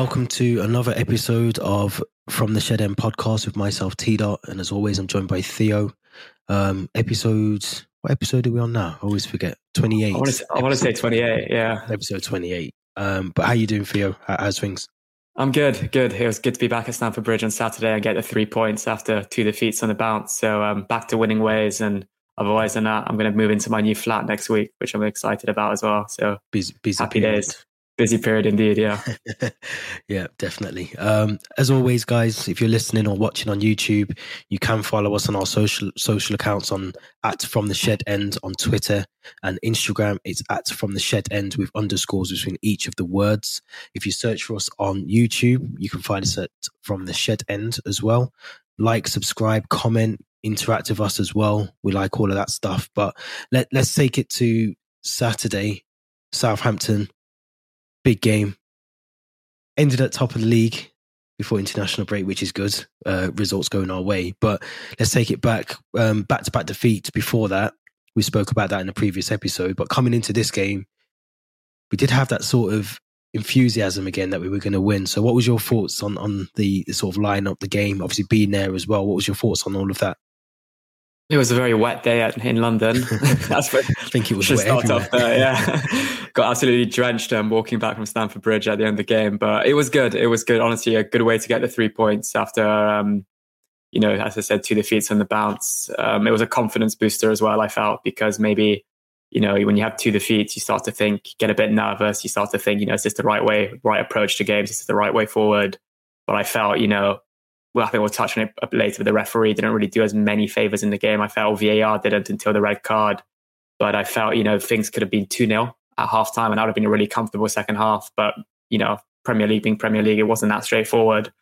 Welcome to another episode of From the Shed End podcast with myself, T Dot, and as always, I'm joined by Theo. Um, episode, what episode are we on now? I always forget. Twenty eight. I want to, I want to say 28. Yeah. episode twenty eight. Um, but how you doing, Theo? How, how's things? I'm good. Good. It was good to be back at Stamford Bridge on Saturday and get the three points after two defeats on the bounce. So um, back to winning ways. And otherwise than that, I'm going to move into my new flat next week, which I'm excited about as well. So Busy, busy happy period. days. Busy period indeed. Yeah. yeah, definitely. Um, as always, guys, if you're listening or watching on YouTube, you can follow us on our social social accounts on at From the Shed End on Twitter and Instagram. It's at From the Shed End with underscores between each of the words. If you search for us on YouTube, you can find us at From the Shed End as well. Like, subscribe, comment, interact with us as well. We like all of that stuff. But let let's take it to Saturday, Southampton big game. Ended at top of the league before international break, which is good. Uh, results going our way, but let's take it back. Back to back defeat. Before that, we spoke about that in the previous episode. But coming into this game, we did have that sort of enthusiasm again that we were going to win. So, what was your thoughts on on the, the sort of line up the game? Obviously, being there as well. What was your thoughts on all of that? It was a very wet day at, in London. That's what, I think it was wet start everywhere. off there. Yeah, got absolutely drenched um, walking back from Stamford Bridge at the end of the game, but it was good. It was good. Honestly, a good way to get the three points after, um, you know, as I said, two defeats on the bounce. Um, it was a confidence booster as well. I felt because maybe, you know, when you have two defeats, you start to think, get a bit nervous. You start to think, you know, is this the right way, right approach to games? Is this the right way forward? But I felt, you know, well, I think we'll touch on it later. But the referee didn't really do as many favors in the game. I felt VAR didn't until the red card. But I felt, you know, things could have been 2 0 at half time and that would have been a really comfortable second half. But, you know, Premier League being Premier League, it wasn't that straightforward.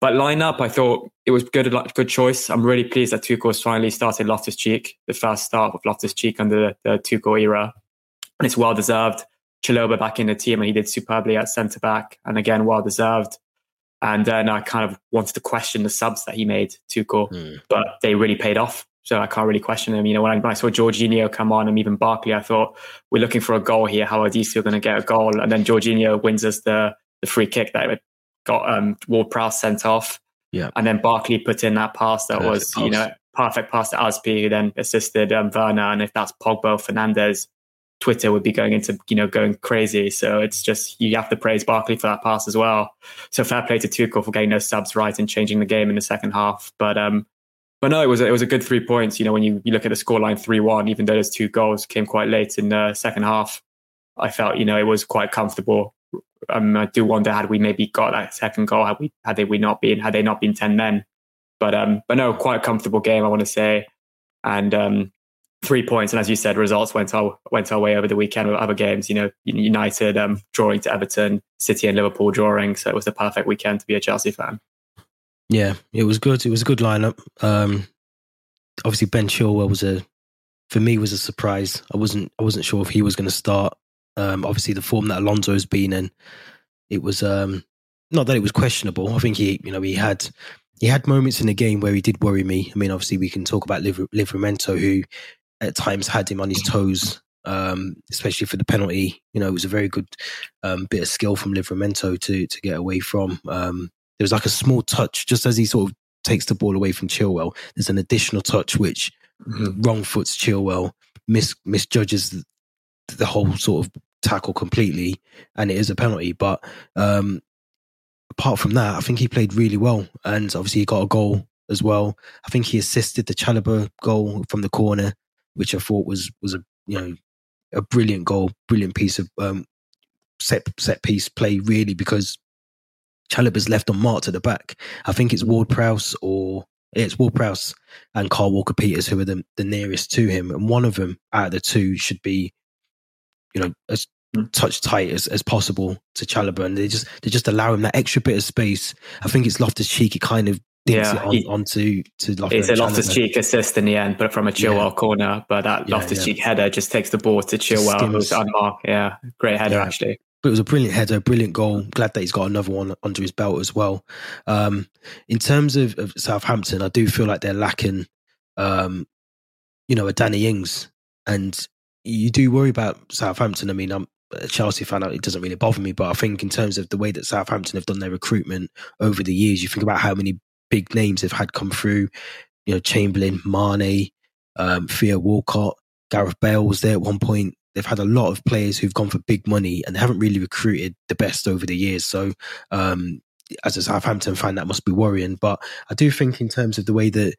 But line up, I thought it was good, good choice. I'm really pleased that Tuchel's finally started Loftus Cheek, the first start of Loftus Cheek under the, the Tuchel era. And it's well deserved. Chalobah back in the team and he did superbly at centre back. And again, well deserved. And then I kind of wanted to question the subs that he made, Tuchel, Mm. but they really paid off. So I can't really question them. You know, when I, when I saw Jorginho come on and even Barkley, I thought we're looking for a goal here. How are these two going to get a goal? And then Jorginho wins us the the free kick that got um, Ward Prowse sent off. Yeah. And then Barkley put in that pass that Perfect was, you know, perfect pass to Azpi, who then assisted um, Werner. And if that's Pogba Fernandes, Twitter would be going into, you know, going crazy. So it's just, you have to praise Barkley for that pass as well. So fair play to Tuchel for getting those subs right and changing the game in the second half. But, um, but no, it was a, it was a good three points. You know, when you, you look at the scoreline three one, even though those two goals came quite late in the second half, I felt you know it was quite comfortable. Um, I do wonder had we maybe got that second goal had we had they we not been had they not been ten men, but um, but no, quite a comfortable game I want to say, and um, three points. And as you said, results went our went our way over the weekend with other games. You know, United um, drawing to Everton, City and Liverpool drawing, so it was the perfect weekend to be a Chelsea fan. Yeah, it was good. It was a good lineup. Um, obviously, Ben Chilwell was a, for me, was a surprise. I wasn't, I wasn't sure if he was going to start. Um, obviously, the form that Alonso's been in, it was um, not that it was questionable. I think he, you know, he had he had moments in the game where he did worry me. I mean, obviously, we can talk about Liv- Livramento, who at times had him on his toes, um, especially for the penalty. You know, it was a very good um, bit of skill from Livramento to to get away from. Um, there was like a small touch just as he sort of takes the ball away from Chilwell. There's an additional touch which wrong foots Chilwell, mis- misjudges the, the whole sort of tackle completely, and it is a penalty. But um, apart from that, I think he played really well, and obviously he got a goal as well. I think he assisted the Chalobah goal from the corner, which I thought was was a you know a brilliant goal, brilliant piece of um, set set piece play, really, because Chalobah's left unmarked at the back. I think it's Ward Prowse or it's Ward Prowse and Kyle Walker Peters who are the, the nearest to him, and one of them out of the two should be, you know, as touch tight as, as possible to Chalobah, and they just they just allow him that extra bit of space. I think it's Loftus Cheek. It kind of dinks Yeah, it on, he- onto to. It's a Loftus Cheek assist in the end, but from a Chilwell Yeah. corner. But that Yeah, Loftus. Cheek header just takes the ball to Chilwell, who's unmarked. Yeah, great header actually. But it was a brilliant header, brilliant goal. Glad that he's got another one under his belt as well. Um, in terms of, of Southampton, I do feel like they're lacking, um, you know, a Danny Ings, and you do worry about Southampton. I mean, um, a Chelsea fan, it doesn't really bother me. But I think in terms of the way that Southampton have done their recruitment over the years, you think about how many big names they've had come through. You know, Chamberlain, Mane, um, Theo Walcott, Gareth Bale was there at one point. They've had a lot of players who've gone for big money and they haven't really recruited the best over the years. So, um, as a Southampton fan, that must be worrying. But I do think, in terms of the way that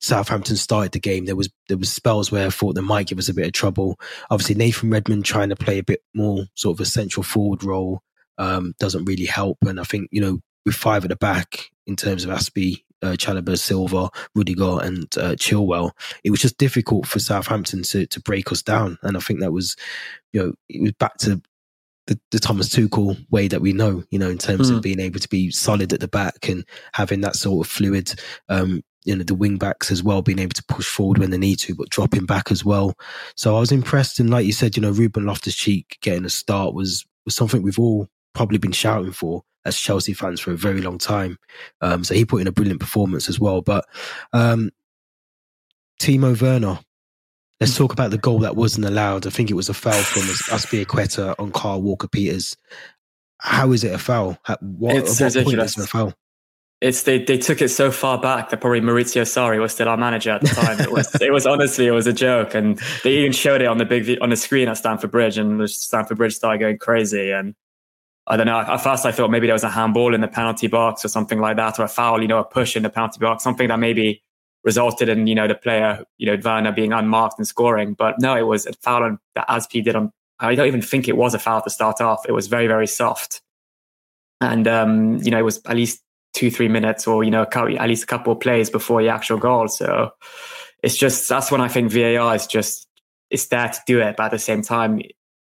Southampton started the game, there was there was spells where I thought they might give us a bit of trouble. Obviously, Nathan Redmond trying to play a bit more sort of a central forward role um, doesn't really help. And I think you know with five at the back in terms of Azpi, uh, Chalobah, Silva, Rudiger, and uh, Chilwell, it was just difficult for Southampton to to break us down. And I think that was, you know, it was back to the, the Thomas Tuchel way that we know, you know, in terms mm. of being able to be solid at the back and having that sort of fluid, um, you know, the wing backs as well, being able to push forward when they need to, but dropping back as well. So I was impressed. And like you said, you know, Ruben Loftus Cheek getting a start was, was something we've all probably been shouting for as Chelsea fans for a very long time. Um, so he put in a brilliant performance as well. But um, Timo Werner, let's talk about the goal that wasn't allowed. I think it was a foul from Azpilicueta on Kyle Walker Peters. How is it a foul? What, it's what ridiculous. Point is it a foul? It's they, they took it so far back that probably Maurizio Sarri was still our manager at the time. It was it was honestly it was a joke, and they even showed it on the big on the screen at Stamford Bridge, and the Stamford Bridge started going crazy. And I don't know. At first, I thought maybe there was a handball in the penalty box or something like that, or a foul, you know, a push in the penalty box, something that maybe resulted in you know the player, you know, Werner being unmarked and scoring. But no, it was a foul on, that Azpi did on. I don't even think it was a foul to start off. It was very very soft, and um, you know, it was at least two three minutes or you know at least a couple of plays before the actual goal. So it's just that's when I think VAR is just it's there to do it, but at the same time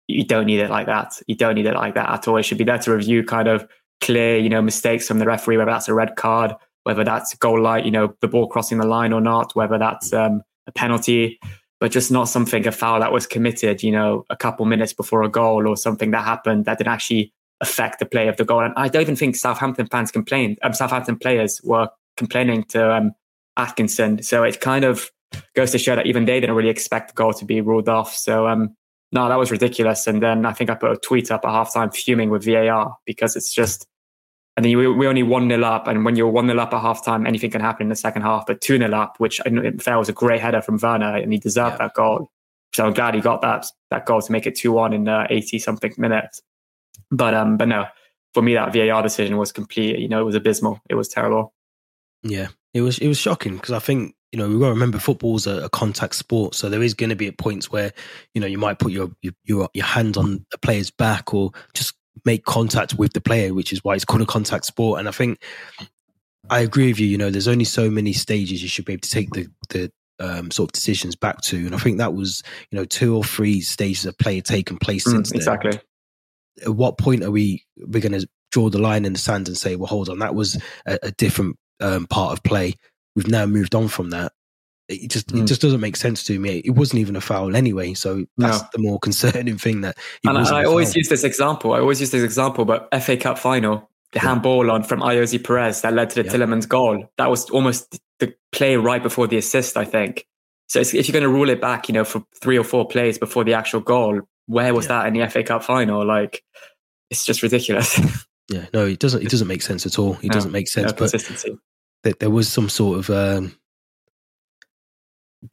you don't need it like that. You don't need it like that at all. It should be there to review kind of clear, you know, mistakes from the referee, whether that's a red card, whether that's goal line, you know, the ball crossing the line or not, whether that's um, a penalty, but just not something, a foul that was committed, you know, a couple minutes before a goal or something that happened that didn't actually affect the play of the goal. And I don't even think Southampton fans complained, um, Southampton players were complaining to um, Atkinson. So it kind of goes to show that even they didn't really expect the goal to be ruled off. So um, no, that was ridiculous. And then I think I put a tweet up at halftime fuming with VAR because it's just, I think we, we only 1 0 up. And when you're 1 0 up at halftime, anything can happen in the second half. But 2 0 up, which I know fair was a great header from Werner and he deserved yeah. that goal. So I'm glad he got that that goal to make it 2 1 in uh, 80 something minutes. But um, but no, for me, that VAR decision was complete. You know, it was abysmal. It was terrible. Yeah, it was it was shocking because I think you know, we've got to remember football's a, a contact sport. So there is going to be at points where, you know, you might put your, your, your hand on a player's back or just make contact with the player, which is why it's called a contact sport. And I think I agree with you. You know, there's only so many stages you should be able to take the, the, um, sort of decisions back to. And I think that was, you know, two or three stages of play taken place mm, since exactly. Then. At what point are we, we're going to draw the line in the sand and say, well, hold on, that was a, a different um, part of play we've now moved on from that. It just mm. it just doesn't make sense to me. It wasn't even a foul anyway, so that's no. the more concerning thing. That and I, I always use this example. I always use this example, but FA Cup final, the yeah. handball on from Ayoze Perez that led to the yeah. Tielemans goal. That was almost the play right before the assist, I think. So if you're going to rule it back, you know, for three or four plays before the actual goal, where was yeah. that in the FA Cup final? Like, it's just ridiculous. yeah, no, it doesn't. It doesn't make sense at all. It no, doesn't make sense. No consistency that there was some sort of um,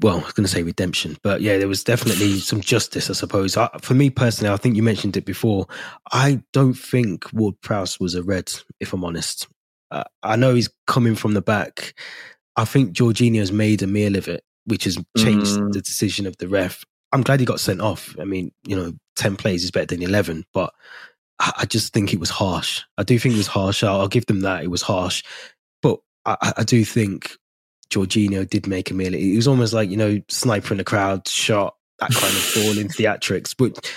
well, I was going to say redemption, but yeah, there was definitely some justice, I suppose. I, for me personally, I think you mentioned it before. I don't think Ward Prowse was a red, if I'm honest. Uh, I know he's coming from the back. I think Jorginho's made a meal of it, which has changed mm. the decision of the ref. I'm glad he got sent off. I mean, you know, 10 plays is better than 11, but I, just think it was harsh. I do think it was harsh. I'll, I'll give them that. It was harsh. I, I do think Jorginho did make a meal. It was almost like, you know, sniper in the crowd, shot, that kind of ball in theatrics. But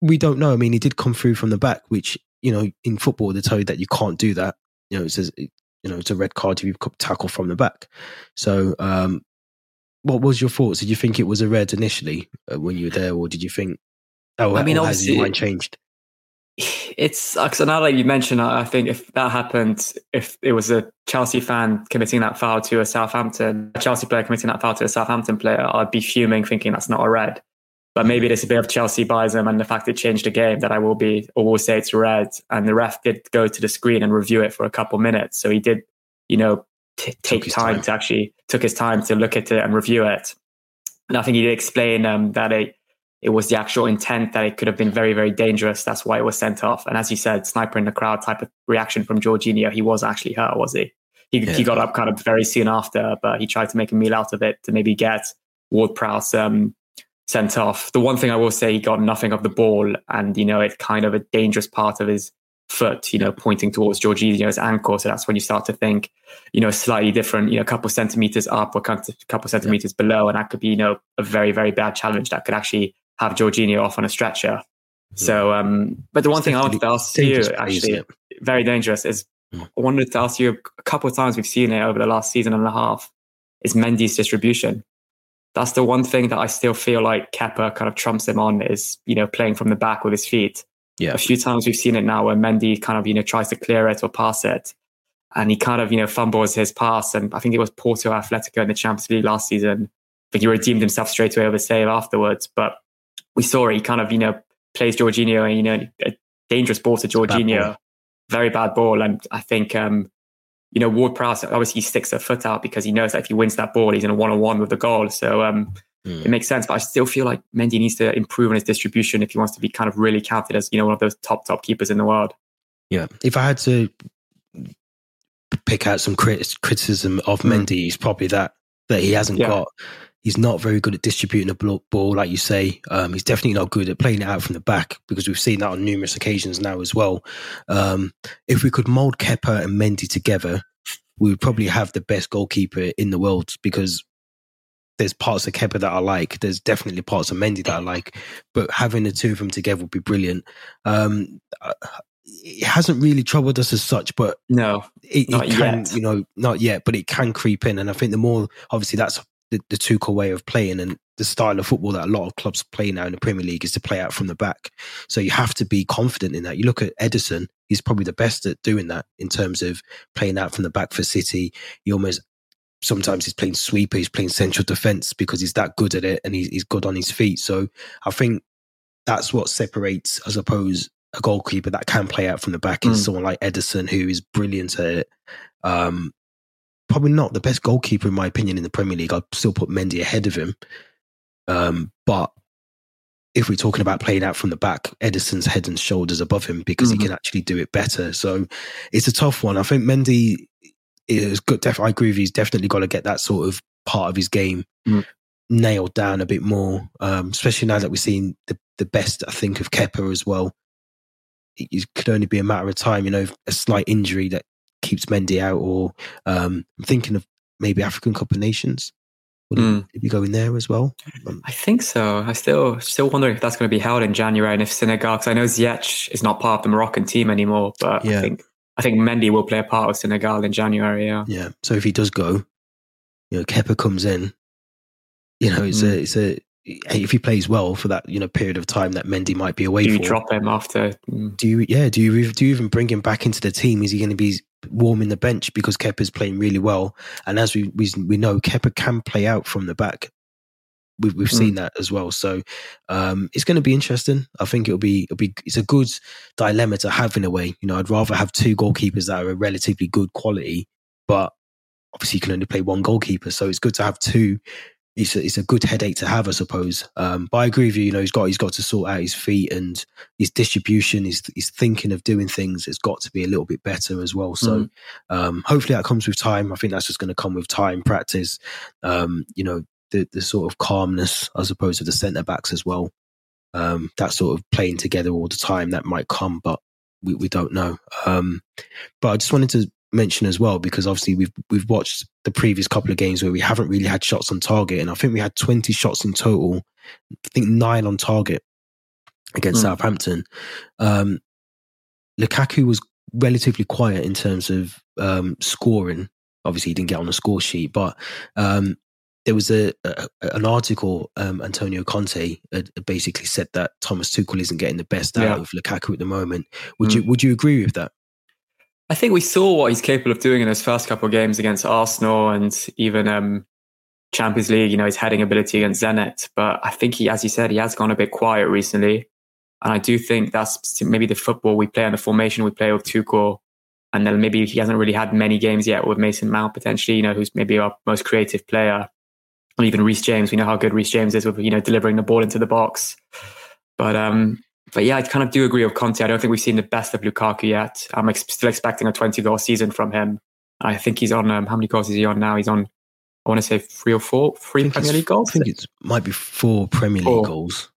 we don't know. I mean, he did come through from the back, which, you know, in football, they tell you that you can't do that. You know, it says, you know, it's a red card if you tackle from the back. So, um, what was your thoughts? Did you think it was a red initially uh, when you were there, or did you think, oh, I mean, obviously, your mind changed? It's because now that you mentioned, I think if that happened, if it was a Chelsea fan committing that foul to a Southampton, a Chelsea player committing that foul to a Southampton player, I'd be fuming, thinking that's not a red. But maybe there's a bit of Chelsea biasm and the fact it changed the game that I will be or will say it's red. And the ref did go to the screen and review it for a couple minutes. So he did, you know, t- take time, time, to actually took his time to look at it and review it. And I think he did explain um, that it it was the actual intent that it could have been very very dangerous. That's why it was sent off. And as you said, sniper in the crowd type of reaction from Jorginho. He was actually hurt, was he? He, yeah. he got up kind of very soon after, but he tried to make a meal out of it to maybe get Ward Prowse um, sent off. The one thing I will say, he got nothing of the ball, and you know, it's kind of a dangerous part of his foot, you know, pointing towards Jorginho's ankle. So that's when you start to think, you know, slightly different, you know, a couple centimeters up or a couple centimeters yeah. below, and that could be, you know, a very very bad challenge that could actually have Jorginho off on a stretcher. So, um, but the one it's thing I wanted to ask you, actually, very dangerous, is mm. I wanted to ask you a couple of times we've seen it over the last season and a half, is Mendy's distribution that's the one thing that I still feel like Kepa kind of trumps him on is, you know, playing from the back with his feet. Yeah. A few times we've seen it now where Mendy kind of, you know, tries to clear it or pass it. And he kind of, you know, fumbles his pass. And I think it was Porto Atletico in the Champions League last season. I think he redeemed himself straight away with a save afterwards. But we saw it. He kind of, you know, plays Jorginho and, you know, a dangerous ball to Jorginho. Bad very bad ball. And I think um, you know, Ward Prowse obviously sticks a foot out because he knows that if he wins that ball, he's in a one on one with the goal. So um, mm. it makes sense. But I still feel like Mendy needs to improve on his distribution if he wants to be kind of really counted as, you know, one of those top, top keepers in the world. Yeah. If I had to pick out some crit- criticism of mm. Mendy, he's probably that, that he hasn't yeah. got He's not very good at distributing the ball, like you say. Um, he's definitely not good at playing it out from the back because we've seen that on numerous occasions now as well. Um, if we could mold Kepa and Mendy together, we would probably have the best goalkeeper in the world because there's parts of Kepa that I like. There's definitely parts of Mendy that I like, but having the two of them together would be brilliant. Um, uh, it hasn't really troubled us as such, but no, it, it can, yet. you know, not yet, but it can creep in. And I think the more, obviously, that's the, the Tuchel way of playing and the style of football that a lot of clubs play now in the Premier League is to play out from the back. So you have to be confident in that. You look at Ederson, he's probably the best at doing that in terms of playing out from the back for City. He almost sometimes he's playing sweeper, he's playing central defense because he's that good at it and he's, he's good on his feet. So I think that's what separates, I suppose, a goalkeeper that can play out from the back mm. is someone like Ederson who is brilliant at it. Um, probably not the best goalkeeper in my opinion in the Premier League. I'd still put Mendy ahead of him. Um, but if we're talking about playing out from the back, Ederson's head and shoulders above him because mm-hmm. he can actually do it better. So it's a tough one. I think Mendy is good. Def- I agree with you. He's definitely got to get that sort of part of his game mm. nailed down a bit more, um, especially now that we're seeing the, the best, I think, of Kepa as well. It could only be a matter of time, you know, a slight injury that keeps Mendy out, or um, I'm thinking of maybe African Cup of Nations. Would mm. he be going there as well? Um, I think so. I still still wondering if that's going to be held in January and if Senegal, because I know Ziyech is not part of the Moroccan team anymore, but yeah. I think I think Mendy will play a part of Senegal in January. Yeah. Yeah. So if he does go, you know, Kepa comes in. You know, it's mm. a it's a if he plays well for that you know period of time that Mendy might be away. Do you for, drop him after? Mm. Do you? Yeah. Do you? Do you even bring him back into the team? Is he going to be warming the bench because Kepa's playing really well? And as we we, we know, Kepa can play out from the back. We've we've mm. seen that as well. So um, it's going to be interesting. I think it'll be it'll be it's a good dilemma to have in a way. You know, I'd rather have two goalkeepers that are a relatively good quality, but obviously you can only play one goalkeeper. So it's good to have two it's a, it's a good headache to have, I suppose. Um, but I agree with you. You know, he's got he's got to sort out his feet and his distribution. His his thinking of doing things has got to be a little bit better as well. So mm. um, hopefully that comes with time. I think that's just going to come with time, practice. Um, you know, the the sort of calmness, I suppose, of the centre backs as well. Um, that sort of playing together all the time that might come, but we, we don't know. Um, but I just wanted to mention as well because obviously we've we've watched the previous couple of games where we haven't really had shots on target, and I think we had 20 shots in total. I think nine on target against mm. Southampton. Um, Lukaku was relatively quiet in terms of um, scoring. Obviously, he didn't get on the score sheet, but um, there was a, a an article. Um, Antonio Conte had basically said that Thomas Tuchel isn't getting the best out yeah. of Lukaku at the moment. Would mm. you Would you agree with that? I think we saw what he's capable of doing in his first couple of games against Arsenal and even um, Champions League, you know, his heading ability against Zenit. But I think he, as you said, he has gone a bit quiet recently. And I do think that's maybe the football we play and the formation we play with Tuchel. And then maybe he hasn't really had many games yet with Mason Mount potentially, you know, who's maybe our most creative player. Or even Reece James. We know how good Reece James is with, you know, delivering the ball into the box. But um, but yeah, I kind of do agree with Conte. I don't think we've seen the best of Lukaku yet. I'm ex- still expecting a 20 goal season from him. I think he's on, um, how many goals is he on now? He's on, I want to say three or four, three Premier League goals. I think it might be four Premier League four. goals.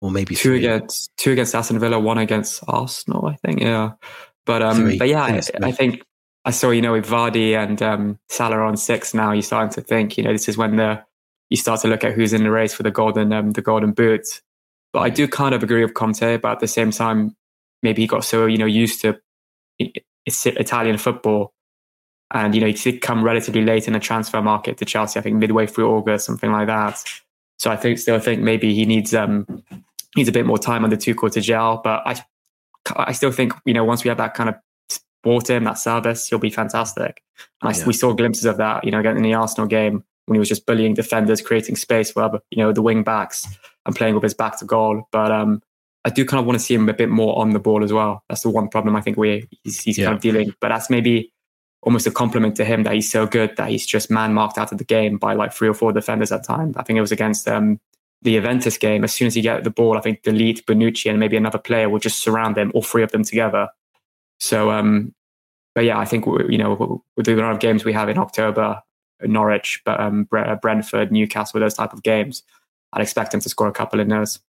Or maybe two three. against two against Aston Villa, one against Arsenal, I think. Yeah, but um, three. but yeah, I, I, think I saw you know with Vardy and um, Salah on six now. You're starting to think you know this is when the you start to look at who's in the race for the golden um, the golden boot. But I do kind of agree with Conte, but at the same time, maybe he got so you know used to Italian football, and you know he did come relatively late in the transfer market to Chelsea. I think midway through August, something like that. So I think still think maybe he needs um needs a bit more time under Tuchel to gel. But I I still think you know once we have that kind of bought him that service, he'll be fantastic. And yeah. I, we saw glimpses of that, you know, again in the Arsenal game when he was just bullying defenders, creating space for you know the wing backs and playing with his back to goal. But um, I do kind of want to see him a bit more on the ball as well. That's the one problem I think we he's, he's yeah. kind of dealing. But that's maybe almost a compliment to him that he's so good that he's just man marked out of the game by like three or four defenders at times. I think it was against um, the Juventus game. As soon as he get the ball, I think De Ligt, Bonucci, and maybe another player will just surround them, all three of them together. So, um, but yeah, I think you know with the amount of games we have in October, Norwich, but um, Brentford, Newcastle, those type of games, I'd expect him to score a couple in those.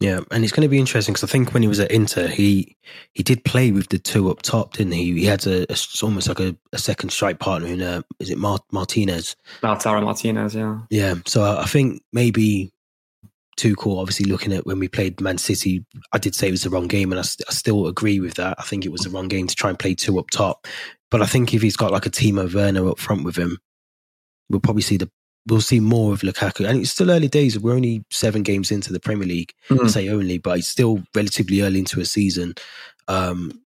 Yeah, and it's going to be interesting because I think when he was at Inter, he he did play with the two up top, didn't he? He had a, a almost like a, a, second strike partner in uh, is it Mart- Martinez? Lautaro Martinez, yeah. Yeah, so I think maybe Tuchel, obviously looking at when we played Man City, I did say it was the wrong game, and I, st- I still agree with that. I think it was the wrong game to try and play two up top. But I think if he's got like a Timo Werner up front with him, we'll probably see the we'll see more of Lukaku. And it's still early days. We're only seven games into the Premier League. Mm-hmm. I say only, but it's still relatively early into a season. Um,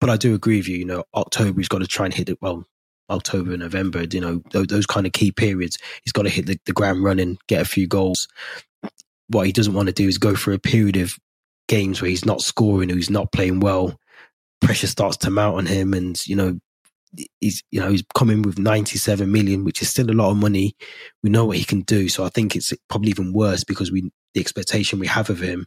but I do agree with you. You know, October he's got to try and hit it. Well, October, and November. You know, those, those kind of key periods. He's got to hit the, the ground running, get a few goals. What he doesn't want to do is go for a period of games where he's not scoring or he's not playing well. Pressure starts to mount on him, and you know he's you know he's coming with 97 million which is still a lot of money. We know what he can do. So i think it's probably even worse because we the expectation we have of him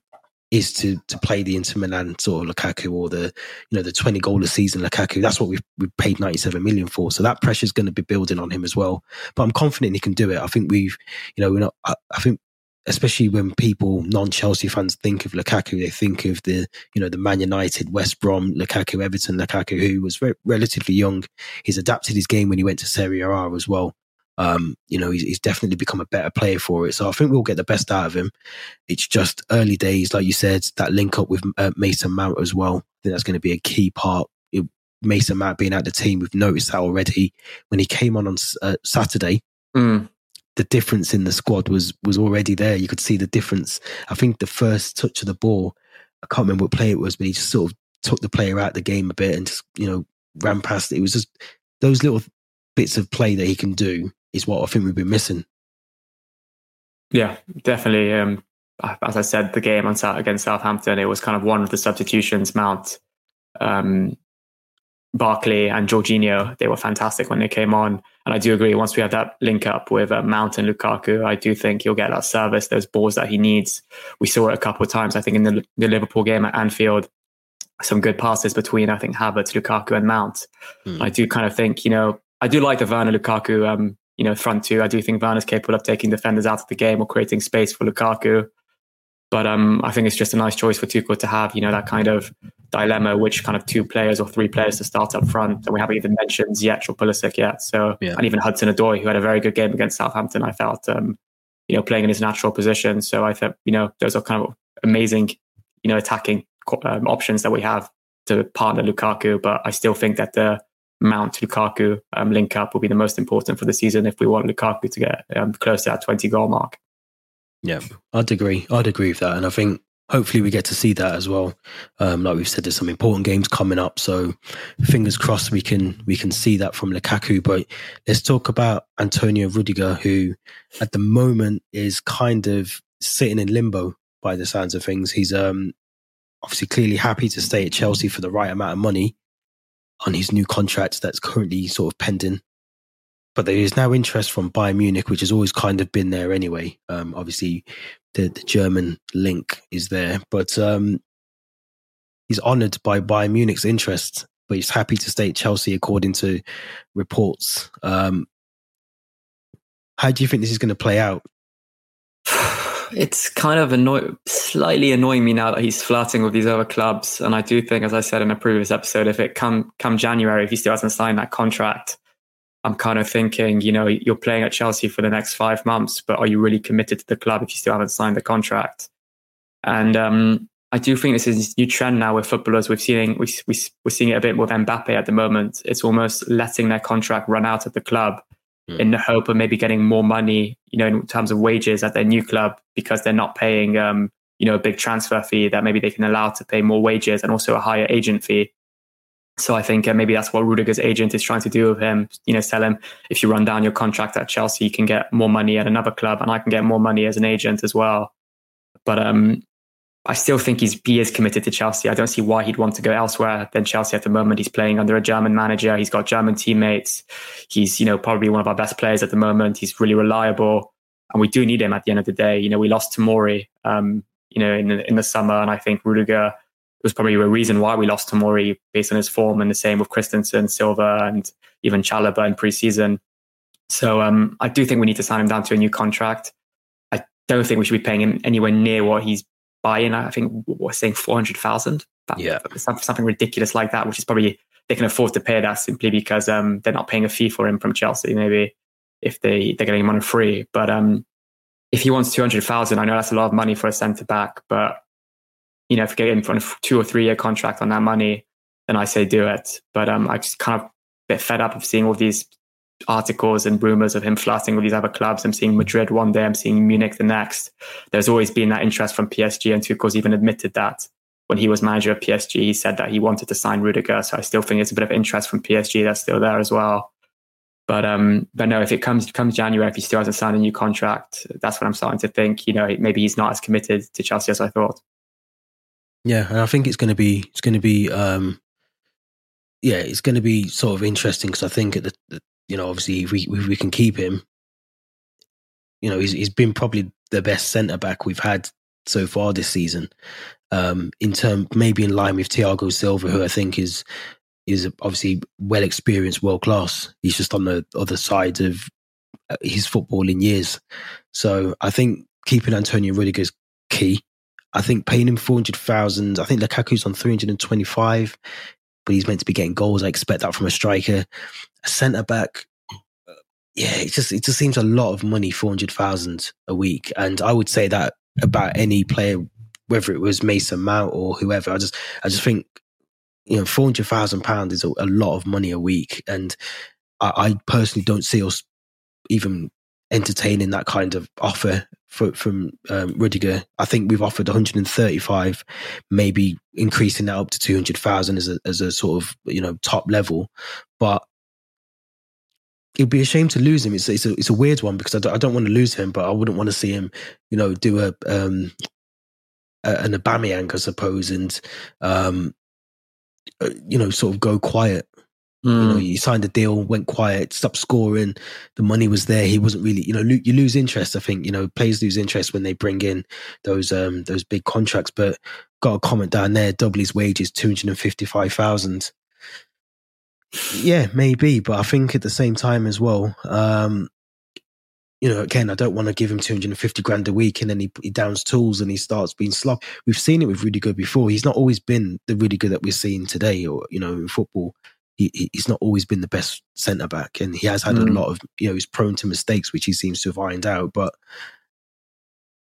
is to to play the Inter Milan sort of Lukaku or the you know the 20 goal a season Lukaku. That's what we've, we've paid 97 million for. So that pressure is going to be building on him as well. But I'm confident he can do it. I think we've you know we're not I, I think especially when people non-Chelsea fans think of Lukaku, they think of the you know the Man United, West Brom, Lukaku, Everton, Lukaku, who was relatively young. He's adapted his game when he went to Serie A as well. Um, you know, he's, he's, definitely become a better player for it. So I think we'll get the best out of him. It's just early days, like you said, that link up with uh, Mason Mount as well. I think that's going to be a key part. It, Mason Mount being at the team, we've noticed that already when he came on on uh, Saturday. Mm the difference in the squad was was already there. You could see the difference. I think the first touch of the ball, I can't remember what play it was, but he just sort of took the player out of the game a bit and just you know ran past it. It was just those little bits of play that he can do is what I think we've been missing. Yeah, definitely. Um, as I said, the game on against Southampton, it was kind of one of the substitutions. Mount um, Barkley and Jorginho, they were fantastic when they came on. And I do agree, once we have that link up with uh, Mount and Lukaku, I do think he'll get that service, those balls that he needs. We saw it a couple of times, I think, in the, the Liverpool game at Anfield. Some good passes between, I think, Havertz, Lukaku, and Mount. Mm. I do kind of think, you know, I do like the Werner Lukaku, um, you know, front two. I do think Werner's capable of taking defenders out of the game or creating space for Lukaku. But um, I think it's just a nice choice for Tuchel to have, you know, that kind of dilemma, which kind of two players or three players to start up front. And we haven't even mentioned Ziyech or Pulisic yet. So, yeah. and even Hudson Odoi, who had a very good game against Southampton, I felt, um, you know, playing in his natural position. So I thought, you know, those are kind of amazing, you know, attacking um, options that we have to partner Lukaku. But I still think that the Mount Lukaku um, link up will be the most important for the season if we want Lukaku to get um, close to that 20 goal mark. Yeah, I'd agree. I'd agree with that. And I think hopefully we get to see that as well. Um, like we've said, there's some important games coming up, so fingers crossed we can we can see that from Lukaku. But let's talk about Antonio Rudiger, who at the moment is kind of sitting in limbo by the sounds of things. He's um, obviously clearly happy to stay at Chelsea for the right amount of money on his new contract that's currently sort of pending. But there is now interest from Bayern Munich, which has always kind of been there anyway. Um, obviously, the, the German link is there, but um, he's honoured by Bayern Munich's interest, but he's happy to stay at Chelsea, according to reports. Um, how do you think this is going to play out? It's kind of annoy- slightly annoying me now that he's flirting with these other clubs, and I do think, as I said in a previous episode, if it come come January, if he still hasn't signed that contract, I'm kind of thinking, you know, you're playing at Chelsea for the next five months, but are you really committed to the club if you still haven't signed the contract? And um, I do think this is a new trend now with footballers. We've seen we, we, we're seeing it a bit with Mbappe at the moment. It's almost letting their contract run out at the club mm. in the hope of maybe getting more money, you know, in terms of wages at their new club because they're not paying, um, you know, a big transfer fee that maybe they can allow to pay more wages and also a higher agent fee. So I think uh, maybe that's what Rudiger's agent is trying to do with him. You know, tell him if you run down your contract at Chelsea, you can get more money at another club, and I can get more money as an agent as well. But um, I still think he's he is committed to Chelsea. I don't see why he'd want to go elsewhere than Chelsea at the moment. He's playing under a German manager. He's got German teammates. He's you know probably one of our best players at the moment. He's really reliable, and we do need him at the end of the day. You know, we lost Tomori, um, you know, in the, in the summer, and I think Rudiger was probably a reason why we lost Tomori based on his form, and the same with Christensen, Silva, and even Chalobah in preseason. So um, I do think we need to sign him down to a new contract. I don't think we should be paying him anywhere near what he's buying. I think we're saying four hundred thousand. Yeah, something ridiculous like that, which is probably they can afford to pay that simply because um, they're not paying a fee for him from Chelsea. Maybe if they they're getting him on free, but um, if he wants two hundred thousand, I know that's a lot of money for a centre back, but you know, if you get in for two or three year contract on that money, then I say do it. But um, I just kind of bit fed up of seeing all these articles and rumors of him flirting with these other clubs. I'm seeing Madrid one day, I'm seeing Munich the next. There's always been that interest from PSG, and Tuchel's even admitted that when he was manager of PSG, he said that he wanted to sign Rudiger. So I still think it's a bit of interest from PSG that's still there as well. But um, but no, if it comes comes January, if he still hasn't signed a new contract, that's what I'm starting to think. You know, maybe he's not as committed to Chelsea as I thought. Yeah, and I think it's going to be it's going to be um, yeah, it's going to be sort of interesting because I think at the, the, you know obviously if we if we can keep him, you know he's he's been probably the best centre back we've had so far this season. Um, in term maybe in line with Thiago Silva, who I think is is obviously well experienced, world class. He's just on the other side of uh, his footballing years. So I think keeping Antonio Rudiger is key. I think paying him 400,000, I think Lukaku's on 325, but he's meant to be getting goals. I expect that from a striker. A centre back, uh, yeah, it just, it just seems a lot of money, 400,000 a week. And I would say that about any player, whether it was Mason Mount or whoever. I just, I just think, you know, 400,000 pounds is a, a, lot of money a week. And I, I personally don't see us even entertaining that kind of offer for, from um, Rudiger. I think we've offered 135, maybe increasing that up to 200,000 as a, as a sort of, you know, top level. But it'd be a shame to lose him. It's, it's, a, it's a weird one because I don't, I don't want to lose him, but I wouldn't want to see him, you know, do a, um, a an Aubameyang, I suppose, and, um, uh, you know, sort of go quiet Mm. You know, mm. you signed a deal, went quiet, stopped scoring. The money was there. He wasn't really, you know, you lose interest. I think you know players lose interest when they bring in those um those big contracts. But got a comment down there: double his wages, two hundred and fifty five thousand. Yeah, maybe, but I think at the same time as well, um, you know, again, I don't want to give him 250 grand a week and then he, he downs tools and he starts being slow. We've seen it with Rudiger before. He's not always been the Rudiger that we're seeing today or, you know, in football he, he's not always been the best centre back, and he has had mm. a lot of you know he's prone to mistakes, which he seems to have ironed out. But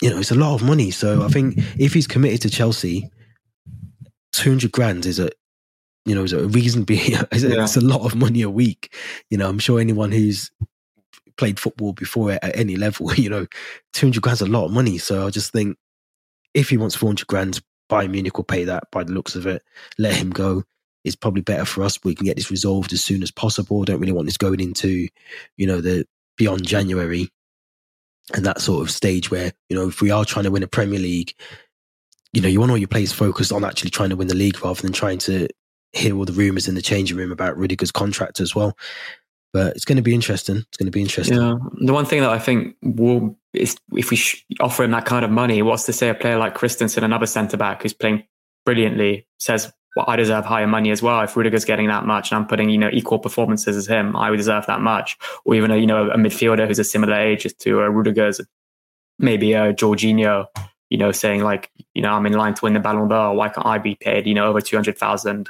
you know, it's a lot of money. So I think if he's committed to Chelsea, two hundred grand is a you know is a reasonably it's, yeah. it's a lot of money a week. You know, I'm sure anyone who's played football before at, at any level, you know, two hundred grand's a lot of money. So I just think if he wants 400 grand, Bayern Munich will pay that by the looks of it. Let him go. It's probably better for us. We can get this resolved as soon as possible. Don't really want this going into, you know, the beyond January and that sort of stage where, you know, if we are trying to win a Premier League, you know, you want all your players focused on actually trying to win the league rather than trying to hear all the rumors in the changing room about Rudiger's contract as well. But it's going to be interesting. It's going to be interesting. Yeah. The one thing that I think will is if we offer him that kind of money, what's to say a player like Christensen, another centre back who's playing brilliantly, says, well, I deserve higher money as well. If Rudiger's getting that much and I'm putting, you know, equal performances as him, I would deserve that much. Or even a, you know, a midfielder who's a similar age to uh, Rudiger's, maybe a Jorginho, you know, saying like, you know, I'm in line to win the Ballon d'Or. Why can't I be paid, you know, over 200,000?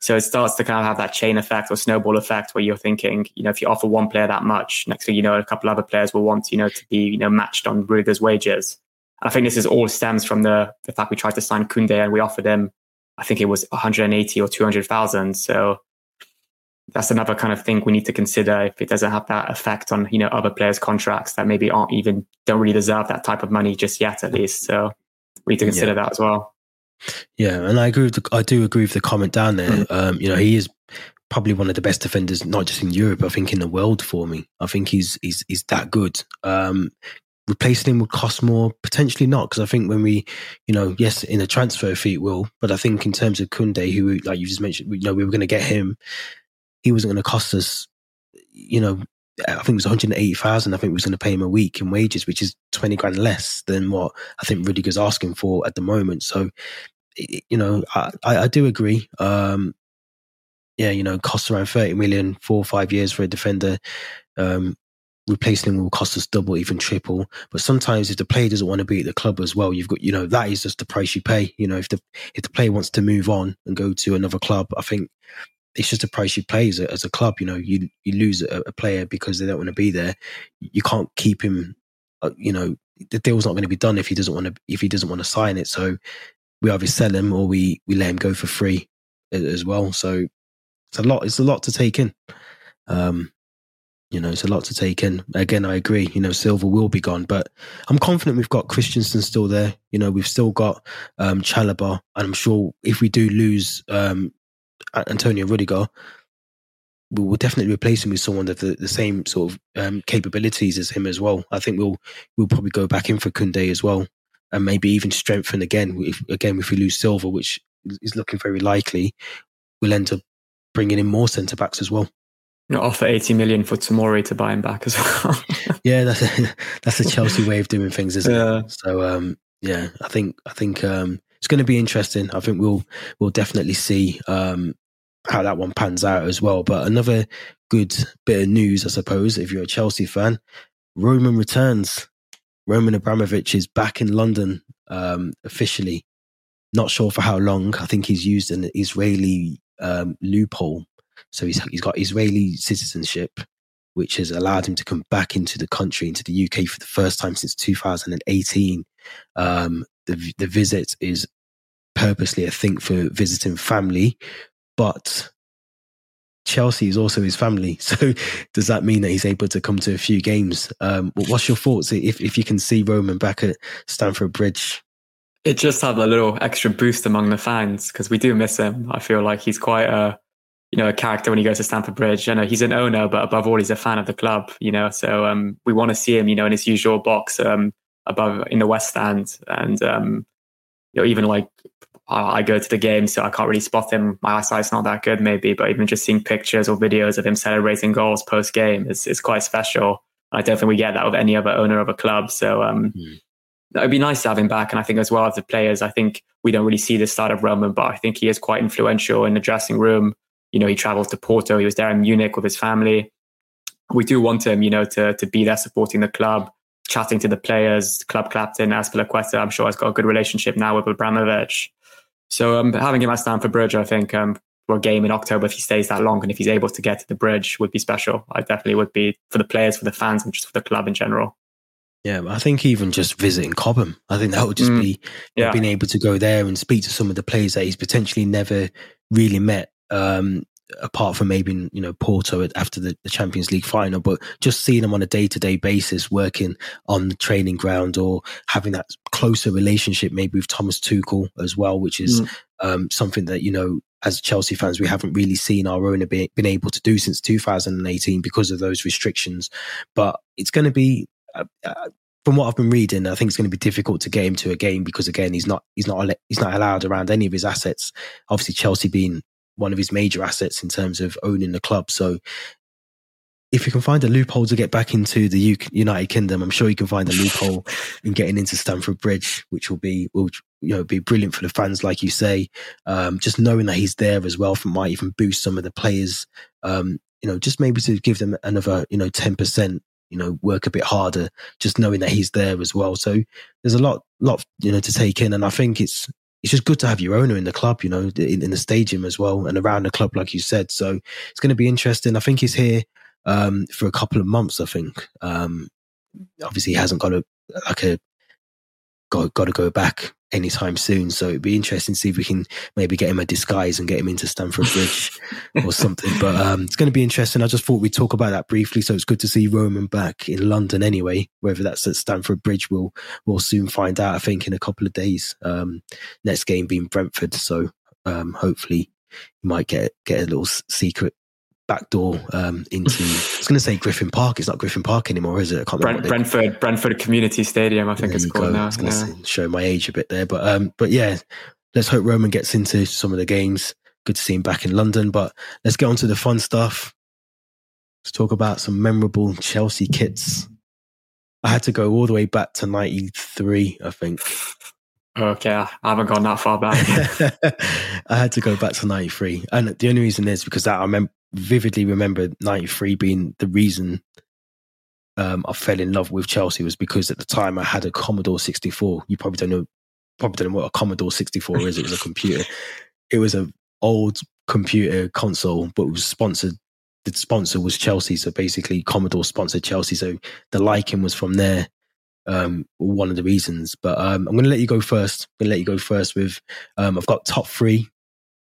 So it starts to kind of have that chain effect or snowball effect where you're thinking, you know, if you offer one player that much, next thing you know, a couple other players will want, you know, to be, you know, matched on Rudiger's wages. I think this is all stems from the, the fact we tried to sign Kunde and we offered him, I think it was 180 or 200,000. So that's another kind of thing we need to consider if it doesn't have that effect on you know other players' contracts that maybe aren't even don't really deserve that type of money just yet at least. So we need to consider yeah. that as well. Yeah, and I agree with the, I do agree with the comment down there. Mm. Um, you know, he is probably one of the best defenders, not just in Europe, I think in the world for me. I think he's he's he's that good. Um, replacing him would cost more, potentially not, because I think when we, you know, yes, in a transfer fee will, but I think in terms of Kunde, who like you just mentioned, you know, we were going to get him he wasn't going to cost us, you know, I think it was 180,000. I think we was going to pay him a week in wages, which is 20 grand less than what I think Rudiger's asking for at the moment. So, you know, I, I do agree. Um, yeah, you know, costs around 30 million, four or five years for a defender. Um, replacing him will cost us double, even triple. But sometimes if the player doesn't want to be at the club as well, you've got, you know, that is just the price you pay. You know, if the, if the player wants to move on and go to another club, I think it's just a price you pay as a, as a club. You know, you you lose a, a, player because they don't want to be there. You can't keep him. Uh, you know, the deal's not going to be done if he doesn't want to if he doesn't want to sign it. So we either sell him or we we let him go for free as well. So it's a lot. It's a lot to take in. Um, you know, it's a lot to take in. Again, I agree. You know, Silva will be gone, but I'm confident we've got Christensen still there. You know, we've still got um, Chalobah, and I'm sure if we do lose um, Antonio Rudiger, we will definitely replace him with someone of the, the same sort of um, capabilities as him as well. I think we'll we'll probably go back in for Kunde as well, and maybe even strengthen again. If, again, if we lose Silva, which is looking very likely, we'll end up bringing in more centre backs as well. Not offer eighty million for Tomori to buy him back as well. yeah, that's a, that's a Chelsea way of doing things, isn't yeah. it? So um, yeah, I think I think um, it's going to be interesting. I think we'll we'll definitely see um, how that one pans out as well. But another good bit of news, I suppose, if you're a Chelsea fan, Roman returns. Roman Abramovich is back in London um, officially. Not sure for how long. I think he's used an Israeli um, loophole, so he's he's got Israeli citizenship, which has allowed him to come back into the country, into the UK for the first time since 2018. Um, the the visit is purposely, I think, for visiting family, but Chelsea is also his family. So does that mean that he's able to come to a few games? Um, what's your thoughts if, if you can see Roman back at Stamford Bridge? It just had a little extra boost among the fans because we do miss him. I feel like he's quite a, you know, a character when he goes to Stamford Bridge. I know he's an owner, but above all, he's a fan of the club. You know, so um, we want to see him, you know, in his usual box um, above in the West Stand, and um, you know, even like I go to the game, so I can't really spot him. My eyesight's not that good, maybe, but even just seeing pictures or videos of him celebrating goals post game is, is quite special. I don't think we get that with any other owner of a club. So um, mm. it'd be nice to have him back. And I think as well as the players, I think we don't really see the start of Roman, but I think he is quite influential in the dressing room. You know, he travels to Porto. He was there in Munich with his family. We do want him, you know, to to be there supporting the club, chatting to the players. Club captain Azpilicueta, I'm sure has got a good relationship now with Abramovich. So um, having him at Stamford Bridge, I think, um, for a game in October, if he stays that long and if he's able to get to the bridge, would be special. I definitely would be for the players, for the fans, and just for the club in general. Yeah, I think even just visiting Cobham, I think that would just mm, be yeah. being able to go there and speak to some of the players that he's potentially never really met. Um, apart from maybe you know Porto after the, the Champions League final, but just seeing him on a day to day basis, working on the training ground or having that closer relationship maybe with Thomas Tuchel as well, which is mm. um, something that you know as Chelsea fans we haven't really seen our owner be, been able to do since 2018 because of those restrictions. But it's going to be. Uh, uh, from what I've been reading, I think it's going to be difficult to get him to a game because again, he's not he's not he's not allowed around any of his assets. Obviously, Chelsea being one of his major assets in terms of owning the club. So if you can find a loophole to get back into the United Kingdom, I'm sure you can find a loophole in getting into Stamford Bridge, which will be will you know be brilliant for the fans, like you say. Um, just knowing that he's there as well from might even boost some of the players. Um, you know, just maybe to give them another you know ten percent. You know, work a bit harder, just knowing that he's there as well. So there's a lot, lot you know to take in, and I think it's it's just good to have your owner in the club, you know, in, in the stadium as well and around the club, like you said. So it's going to be interesting. I think he's here um, for a couple of months. I think. Um, obviously, he hasn't got a like a got got to go back anytime soon. So it'd be interesting to see if we can maybe get him a disguise and get him into Stamford Bridge or something. But um, it's going to be interesting. I just thought we'd talk about that briefly. So it's good to see Roman back in London anyway. Whether that's at Stamford Bridge, we'll we'll soon find out. I think in a couple of days. Um, next game being Brentford, so um, hopefully you might get get a little secret backdoor um, into. I was going to say Griffin Park. It's not Griffin Park anymore, is it? I can't Brent, Brentford Brentford Community Stadium. I think it's called go. now. I was going to yeah. show my age a bit there, but um, but yeah, let's hope Roman gets into some of the games. Good to see him back in London, but let's get on to the fun stuff. Let's talk about some memorable Chelsea kits. I had to go all the way back to '93, I think. Okay, I haven't gone that far back. I had to go back to '93, and the only reason is because that I remember vividly remember 93 being the reason um, I fell in love with Chelsea was because at the time I had a Commodore 64. You probably don't know, probably don't know what a Commodore 64 is. It was a computer. It was an old computer console, but it was sponsored. The sponsor was Chelsea, so basically Commodore sponsored Chelsea. So the liking was from there. Um, one of the reasons. But um, I'm going to let you go first. I'm going to let you go first with. Um, I've got top three,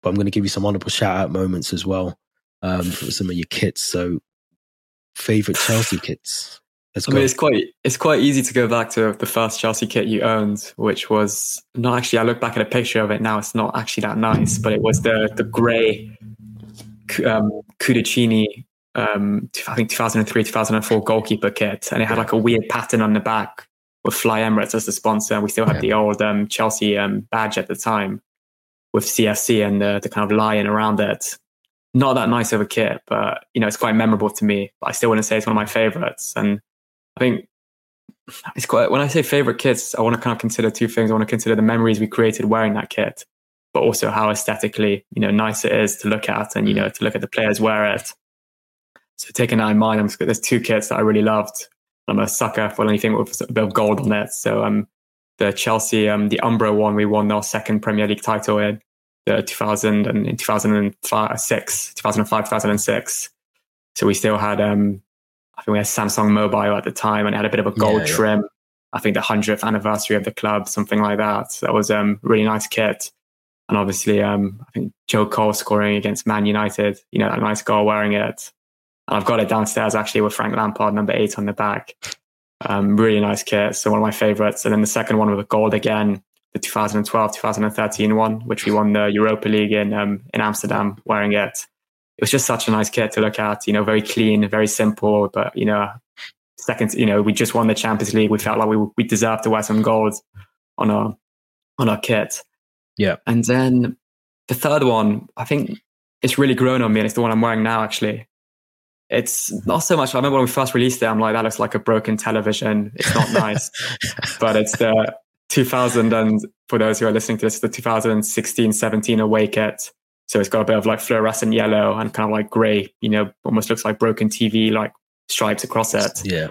but I'm going to give you some honourable shout out moments as well um, for some of your kits. So, favorite Chelsea kits. Let's I go. mean, it's quite it's quite easy to go back to the first Chelsea kit you owned, which was not actually. I look back at a picture of it now; it's not actually that nice, but it was the the grey um, Cudicini, um, I think 2003 2004 goalkeeper kit, and it had like a weird pattern on the back with Fly Emirates as the sponsor, and we still had yeah. the old um, Chelsea um, badge at the time with CFC and the, the kind of lion around it not that nice of a kit, but you know, it's quite memorable to me. But I still want to say it's one of my favorites. And I think it's quite when I say favorite kits, I want to kind of consider two things. I want to consider the memories we created wearing that kit, but also how aesthetically, you know, nice it is to look at and you know, to look at the players wear it. So taking that in mind, I'm there's two kits that I really loved. I'm a sucker for anything with a bit of gold on it. So um the Chelsea, um, the Umbro one, we won our second Premier League title in the 2000 and in 2006, 2005, 2006. So we still had, um, I think we had Samsung Mobile at the time and it had a bit of a gold yeah, trim. Yeah. I think the 100th anniversary of the club, something like that. So that was a um, really nice kit. And obviously, um, I think Joe Cole scoring against Man United, you know, that nice goal wearing it. And I've got it downstairs actually with Frank Lampard, number eight on the back. Um, really nice kit. So one of my favorites. And then the second one with gold again, the 2012 2013 one, which we won the Europa League in um, in Amsterdam wearing it. It was just such a nice kit to look at. You know, very clean, very simple, but you know, second, you know, we just won the Champions League. We felt like we we deserved to wear some gold on our on our kit. Yeah, and then the third one, I think it's really grown on me, and it's the one I'm wearing now. Actually, it's not so much. I remember when we first released it, I'm like, that looks like a broken television. It's not nice, but it's the 2000 and for those who are listening to this, the 2016 17 away kit. So it's got a bit of like fluorescent yellow and kind of like gray, you know, almost looks like broken TV, like stripes across it. Yeah.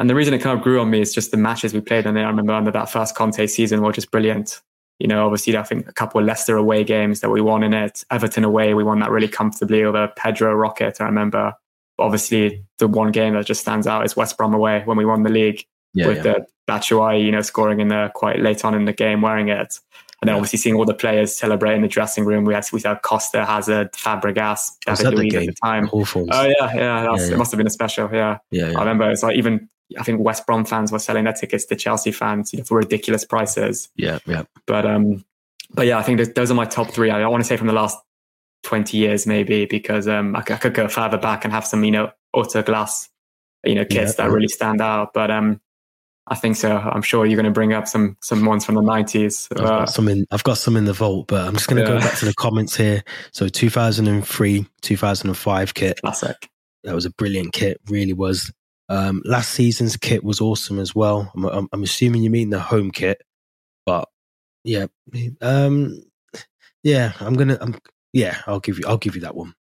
And the reason it kind of grew on me is just the matches we played in there. I remember under that first Conte season were just brilliant. You know, obviously, I think a couple of Leicester away games that we won in it. Everton away, we won that really comfortably over Pedro Rocket, I remember. Obviously, the one game that just stands out is West Brom away when we won the league yeah, with yeah. the Batshuayi, you know, scoring in there quite late on in the game wearing it. And then obviously seeing all the players celebrate in the dressing room. We had we had Costa, Hazard, Fabregas, David Luiz at the time. Oh yeah, yeah, yeah, yeah, It must have been a special. Yeah. yeah, yeah. I remember it's like even I think West Brom fans were selling their tickets to Chelsea fans you know, for ridiculous prices. Yeah, yeah. But um, but yeah, I think those are my top three. I don't want to say from the last twenty years maybe because um, I, I could go further back and have some you know Autoglass you know kits yeah, that really stand out. But um, I think so. I'm sure you're going to bring up some some ones from the 90s. I've got some in. I've got some in the vault, but I'm just going to yeah. go back to the comments here. So 2003, 2005 kit. Classic. That was a brilliant kit. Really was. Um, last season's kit was awesome as well. I'm, I'm, I'm, assuming you mean the home kit, but yeah, um, yeah, I'm gonna, I'm, yeah, I'll give you, I'll give you that one.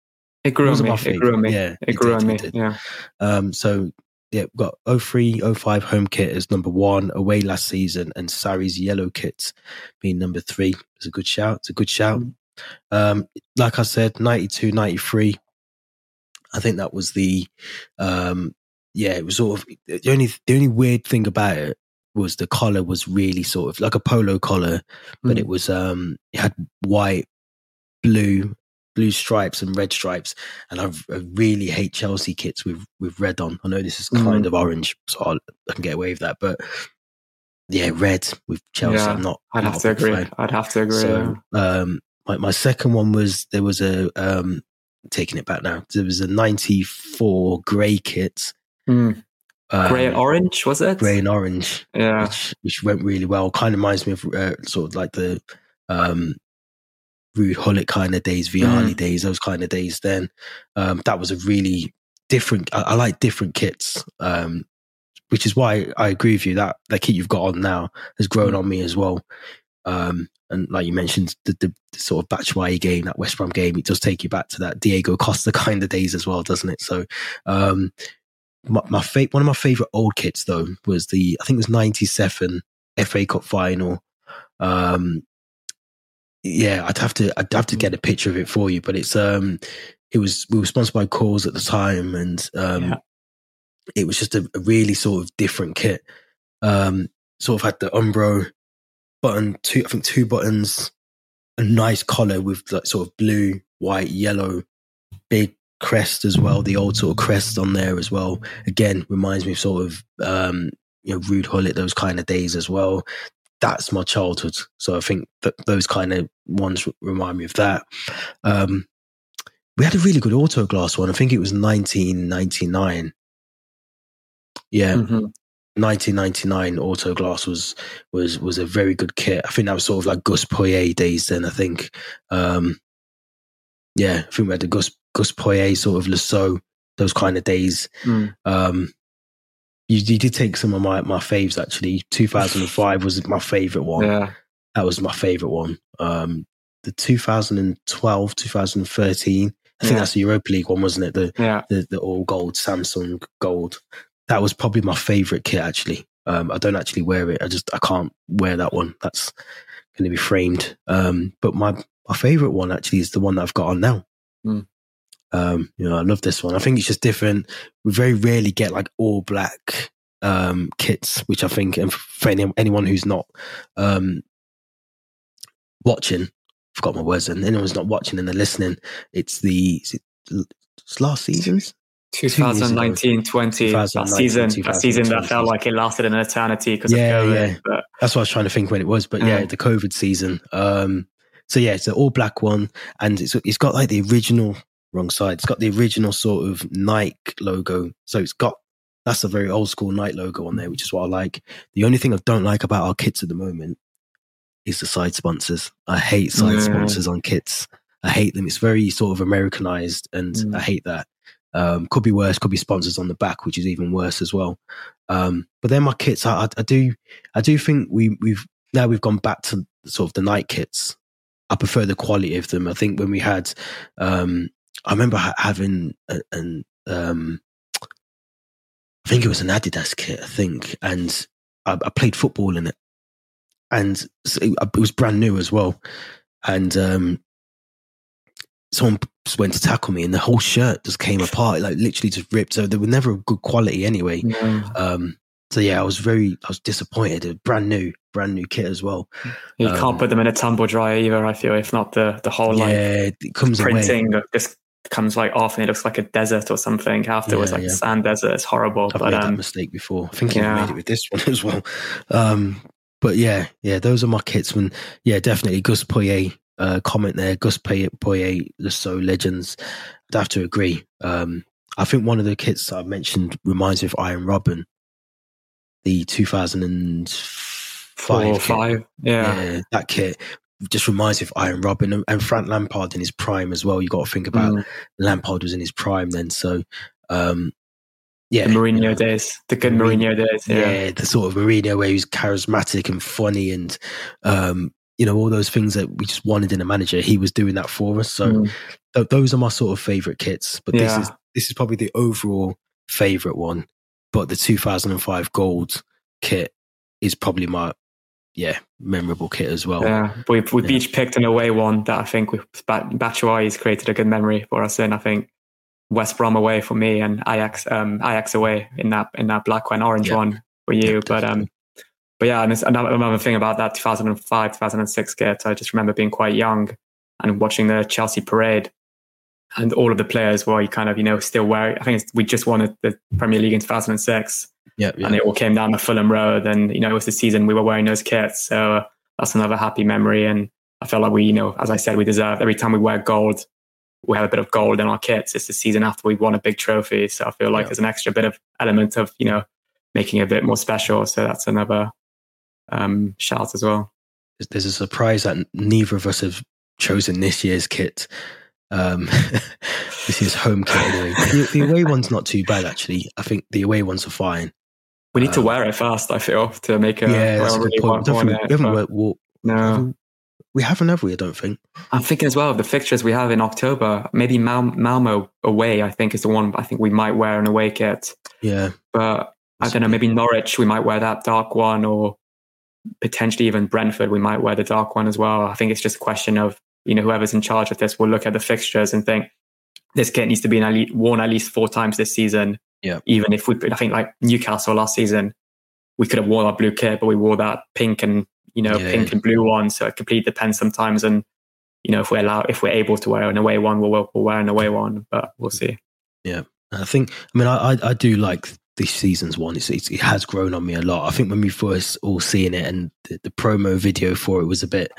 It grew on me. It grew on me. Yeah, it grew on me. Yeah. Um, so yeah, we've got 03, 05 home kit as number one, away last season, and Sarri's yellow kits being number three. It's a good shout. It's a good shout. Mm. Um, like I said, 92, 93. I think that was the, um, yeah, it was sort of the only the only weird thing about it was the collar was really sort of like a polo collar, but mm. it was um it had white, blue, blue stripes and red stripes. And I, I, really hate Chelsea kits with with red on. I know this is kind mm. of orange, so I'll, i can get away with that. But yeah, red with Chelsea. Yeah, I'm not. I'd have to agree. Fan. I'd have to agree. So, um, my my second one was there was a um taking it back now. There was a '94 grey kit. Mm. Um, grey and orange was it? Grey and orange, yeah, which, which went really well. Kind of reminds me of uh, sort of like the um, Ruud Gullit kind of days, Vialli mm. days, those kind of days. Then um, that was a really different. I, I like different kits, um, which is why I agree with you that the kit you've got on now has grown mm. on me as well. Um, and like you mentioned, the, the, the sort of Batshuayi game, that West Brom game, it does take you back to that Diego Costa kind of days as well, doesn't it? So, um, my, my fa- one of my favorite old kits though was the I think it was '97 FA Cup final. Um, yeah, I'd have to I'd have to get a picture of it for you, but it's um it was we were sponsored by Coors at the time and um yeah. it was just a, a, really sort of different kit. Um sort of had the Umbro button, two I think two buttons, a nice collar with like sort of blue, white, yellow, big crest as well, the old sort of crest on there as well. Again, reminds me of sort of um you know, Ruud Gullit, those kind of days as well that's my childhood. So I think that those kind of ones remind me of that. Um, we had a really good Autoglass one. I think it was 1999. Yeah. Mm-hmm. 1999 Autoglass was was was a very good kit. I think that was sort of like Gus Poyet days then. I think, um, yeah, I think we had the Gus Gus Poyet sort of Saux, those kind of days. Mm. Um, you, you did take some of my, my faves actually. 2005 was my favorite one. Yeah. That was my favorite one. Um, the 2012, 2013, I think yeah. that's the Europa League one, wasn't it? The, yeah. the, the all gold Samsung gold. That was probably my favorite kit actually. Um, I don't actually wear it. I just, I can't wear that one. That's going to be framed. Um, but my, my favorite one actually is the one that I've got on now. Mm. Um, you know, I love this one. I think it's just different. We very rarely get like all black um, kits, which I think, and for any, anyone who's not um, watching, forgot my words, and anyone who's not watching and they're listening, it's the it's last season's 2019 20 that season a season that felt like it lasted an eternity because yeah, of COVID, yeah. But, that's what I was trying to think when it was but yeah, yeah the COVID season um so yeah it's an all black one and it's it's got like the original wrong side. It's got the original sort of Nike logo. So it's got that's a very old school Nike logo on there, which is what I like. The only thing I don't like about our kits at the moment is the side sponsors. I hate side sponsors on kits. I hate them. It's very sort of Americanized, and mm. I hate that. Um, could be worse. Could be sponsors on the back, which is even worse as well. Um, but then my kits, I, I, I, do, I do think we we've now we've gone back to sort of the Nike kits. I prefer the quality of them. I think when we had um, I remember ha- having an, um, I think it was an Adidas kit, I think, and I, I played football in it, and it, it, was brand new as well, and um, someone went to tackle me, and the whole shirt just came apart, like literally just ripped. So they were never good quality anyway. Yeah. Um, so yeah, I was very, I was disappointed. Brand new, brand new kit as well. You um, can't put them in a tumble dryer either. I feel if not the the whole like it comes printing away. just comes like off and it looks like a desert or something afterwards, yeah, like yeah. sand desert. It's horrible. I've but, made um, that mistake before. I think yeah. I made it with this one as well. Um, but yeah, yeah, those are my kits. When yeah, definitely Gus Poyet uh, comment there. Gus Poyet, the So legends. I'd have to agree. Um, I think one of the kits I mentioned reminds me of Arjen Robben, the 2005 five, yeah. yeah. that kit just reminds me of Arjen Robben and, and, Frank Lampard in his prime as well. You got to think about mm. Lampard was in his prime then, so um, yeah, the Mourinho days, the good Mourinho days, yeah. yeah, the sort of Mourinho where he was charismatic and funny and um, you know all those things that we just wanted in a manager. He was doing that for us, so mm. th- those are my sort of favorite kits. But yeah. this is this is probably the overall favorite one. But the 2005 gold kit is probably my yeah memorable kit as well. Yeah, we've we've yeah. each picked an away one that I think Batshuayi has created a good memory for us in. I think West Brom away for me and Ajax um Ajax away in that in that black and orange yeah. one for you. Yeah, but um but yeah, and another, another thing about that 2005 2006 kit, I just remember being quite young and watching the Chelsea parade and all of the players were kind of you know still wearing. I think we just won the Premier League in 2006. Yeah, yeah. and it all came down the Fulham Road, and you know it was the season we were wearing those kits. So that's another happy memory, and I felt like we, you know, as I said, we deserve every time we wear gold. We have a bit of gold in our kits. It's the season after we won a big trophy, so I feel like there's an extra bit of element of you know making it a bit more special. So that's another um, shout as well. There's a surprise that neither of us have chosen this year's kit. Um, this is home kit anyway. The, the, away one's not too bad actually. I think the away ones are fine. We need um, to wear it fast. I feel to make a yeah. That's a good point. we, we haven't wear, no, we haven't, have we? I don't think. I'm thinking as well of the fixtures we have in October. Maybe Mal- Malmo away. I think is the one. I think we might wear an away kit. Yeah, but I don't know. Maybe Norwich. We might wear that dark one, or potentially even Brentford. We might wear the dark one as well. I think it's just a question of you know, whoever's in charge of this will look at the fixtures and think this kit needs to be at worn at least four times this season. Yeah. Even if we, I think like Newcastle last season, we could have worn our blue kit, but we wore that pink and you know yeah, pink yeah. and blue one. So it completely depends sometimes. And you know, if we're allowed, if we're able to wear an away one, we'll, we'll wear an away one. But we'll see. Yeah, I think. I mean, I I, I do like this season's one. It's, it's, it has grown on me a lot. I think when we first all seen it and the, the promo video for it was a bit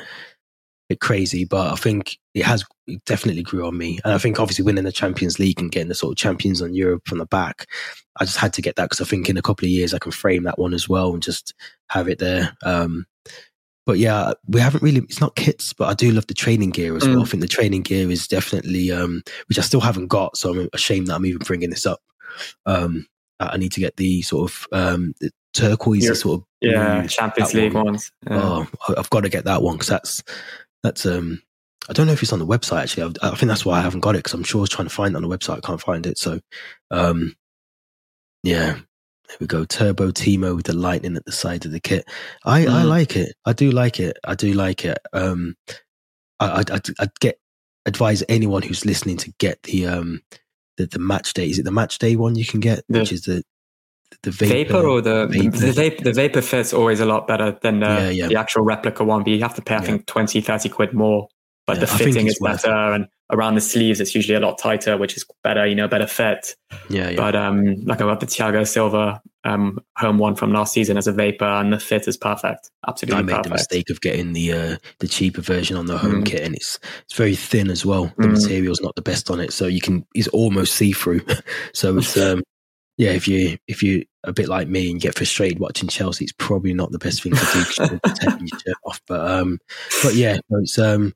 bit crazy, but I think it has it definitely grew on me. And I think obviously winning the Champions League and getting the sort of champions on Europe from the back, I just had to get that because I think in a couple of years I can frame that one as well and just have it there. Um, but yeah, we haven't really, it's not kits, but I do love the training gear as mm. well. I think the training gear is definitely, um, which I still haven't got. So I'm ashamed that I'm even bringing this up. Um, I need to get the sort of, um, the turquoise sort of, yeah, Champions League one. ones. Yeah. Oh, I've got to get that one because that's, that's um I don't know if it's on the website actually. I, I think that's why I haven't got it because I'm sure I was trying to find it on the website. I can't find it. So, um, yeah, there we go. Turbo Timo with the lightning at the side of the kit. I, mm. I like it. I do like it. I do like it. Um, I, I, I'd get advise anyone who's listening to get the um the, the match day. Is it the match day one you can get, the, which is the the vapor, vapor or the vapor. the vapor the vapor fit's always a lot better than the, yeah, yeah. the actual replica one but you have to pay i yeah. think 20 30 quid more but the fitting is better and around the sleeves it's usually a lot tighter which is better you know better fit yeah, but um like i got the thiago silva um home one from last season as a vapor and the fit is perfect absolutely i made perfect. the mistake of getting the uh the cheaper version on the home mm. kit and it's it's very thin as well the mm. material's not the best on it so you can it's almost see-through so it's um yeah, if you if you a bit like me and get frustrated watching Chelsea, it's probably not the best thing to do because taking your shirt off. But um, but yeah, it's um,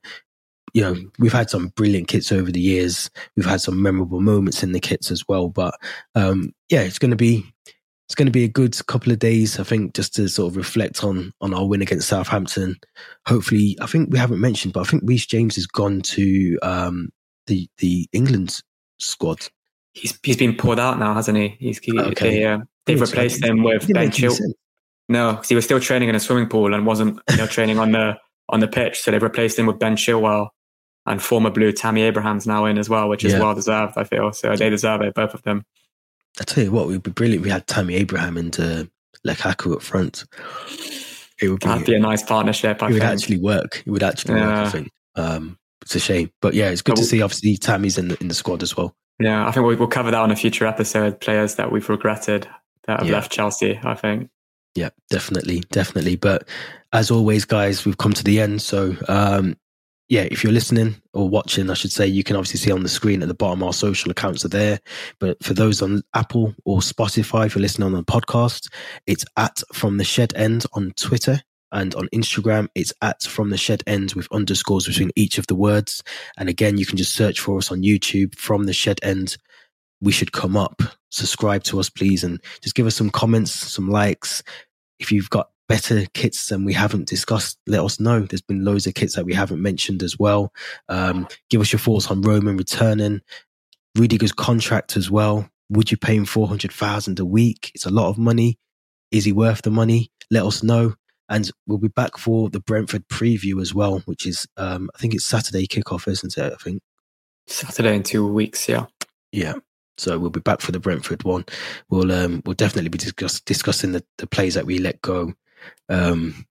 you know, we've had some brilliant kits over the years. We've had some memorable moments in the kits as well. But um, yeah, it's going to be it's going to be a good couple of days, I think, just to sort of reflect on on our win against Southampton. Hopefully, I think we haven't mentioned, but I think Reece James has gone to um, the the England squad he's he's been pulled out now, hasn't he? He's he, okay. they, uh, they've replaced him with Ben Chilwell. No, because he was still training in a swimming pool and wasn't you know training on the on the pitch. So they've replaced him with Ben Chilwell and former Blue Tammy Abraham's now in as well, which is yeah. well deserved. I feel so they deserve it, both of them. I tell you what, it would be brilliant. We had Tammy Abraham and uh, Lukaku up front. It would be, That'd be a nice partnership. I it think. would actually work. It would actually yeah. work. I think. Um, it's a shame, but yeah, it's good to see. Obviously, Tammy's in the in the squad as well. Yeah, I think we'll, we'll cover that on a future episode. Players that we've regretted that have yeah. left Chelsea. I think. Yeah, definitely, definitely. But as always, guys, we've come to the end. So, um, yeah, if you're listening or watching, I should say, you can obviously see on the screen at the bottom our social accounts are there. But for those on Apple or Spotify, if you're listening on the podcast, it's at From the Shed End on Twitter. And on Instagram, it's at From the Shed End with underscores between each of the words. And again, you can just search for us on YouTube, From the Shed End. We should come up. Subscribe to us, please, and just give us some comments, some likes. If you've got better kits than we haven't discussed, let us know. There's been loads of kits that we haven't mentioned as well. Um, give us your thoughts on Roman returning. Rudiger's contract as well. Would you pay him 400,000 a week? It's a lot of money. Is he worth the money? Let us know. And we'll be back for the Brentford preview as well, which is, um, I think it's Saturday kickoff, isn't it? I think. Saturday in two weeks, yeah. Yeah. So we'll be back for the Brentford one. We'll um, we'll definitely be discuss, discussing the, the plays that we let go, um,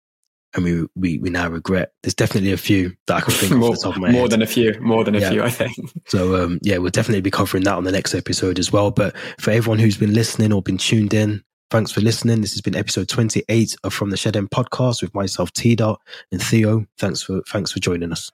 and we, we we now regret. There's definitely a few that I can think more, off the top of my more head. than a few, more than a yeah. few, I think. So um, yeah, we'll definitely be covering that on the next episode as well. But for everyone who's been listening or been tuned in, Thanks for listening. This has been episode 28 of From the Shed End podcast with myself, T Dot and Theo. Thanks for thanks for joining us.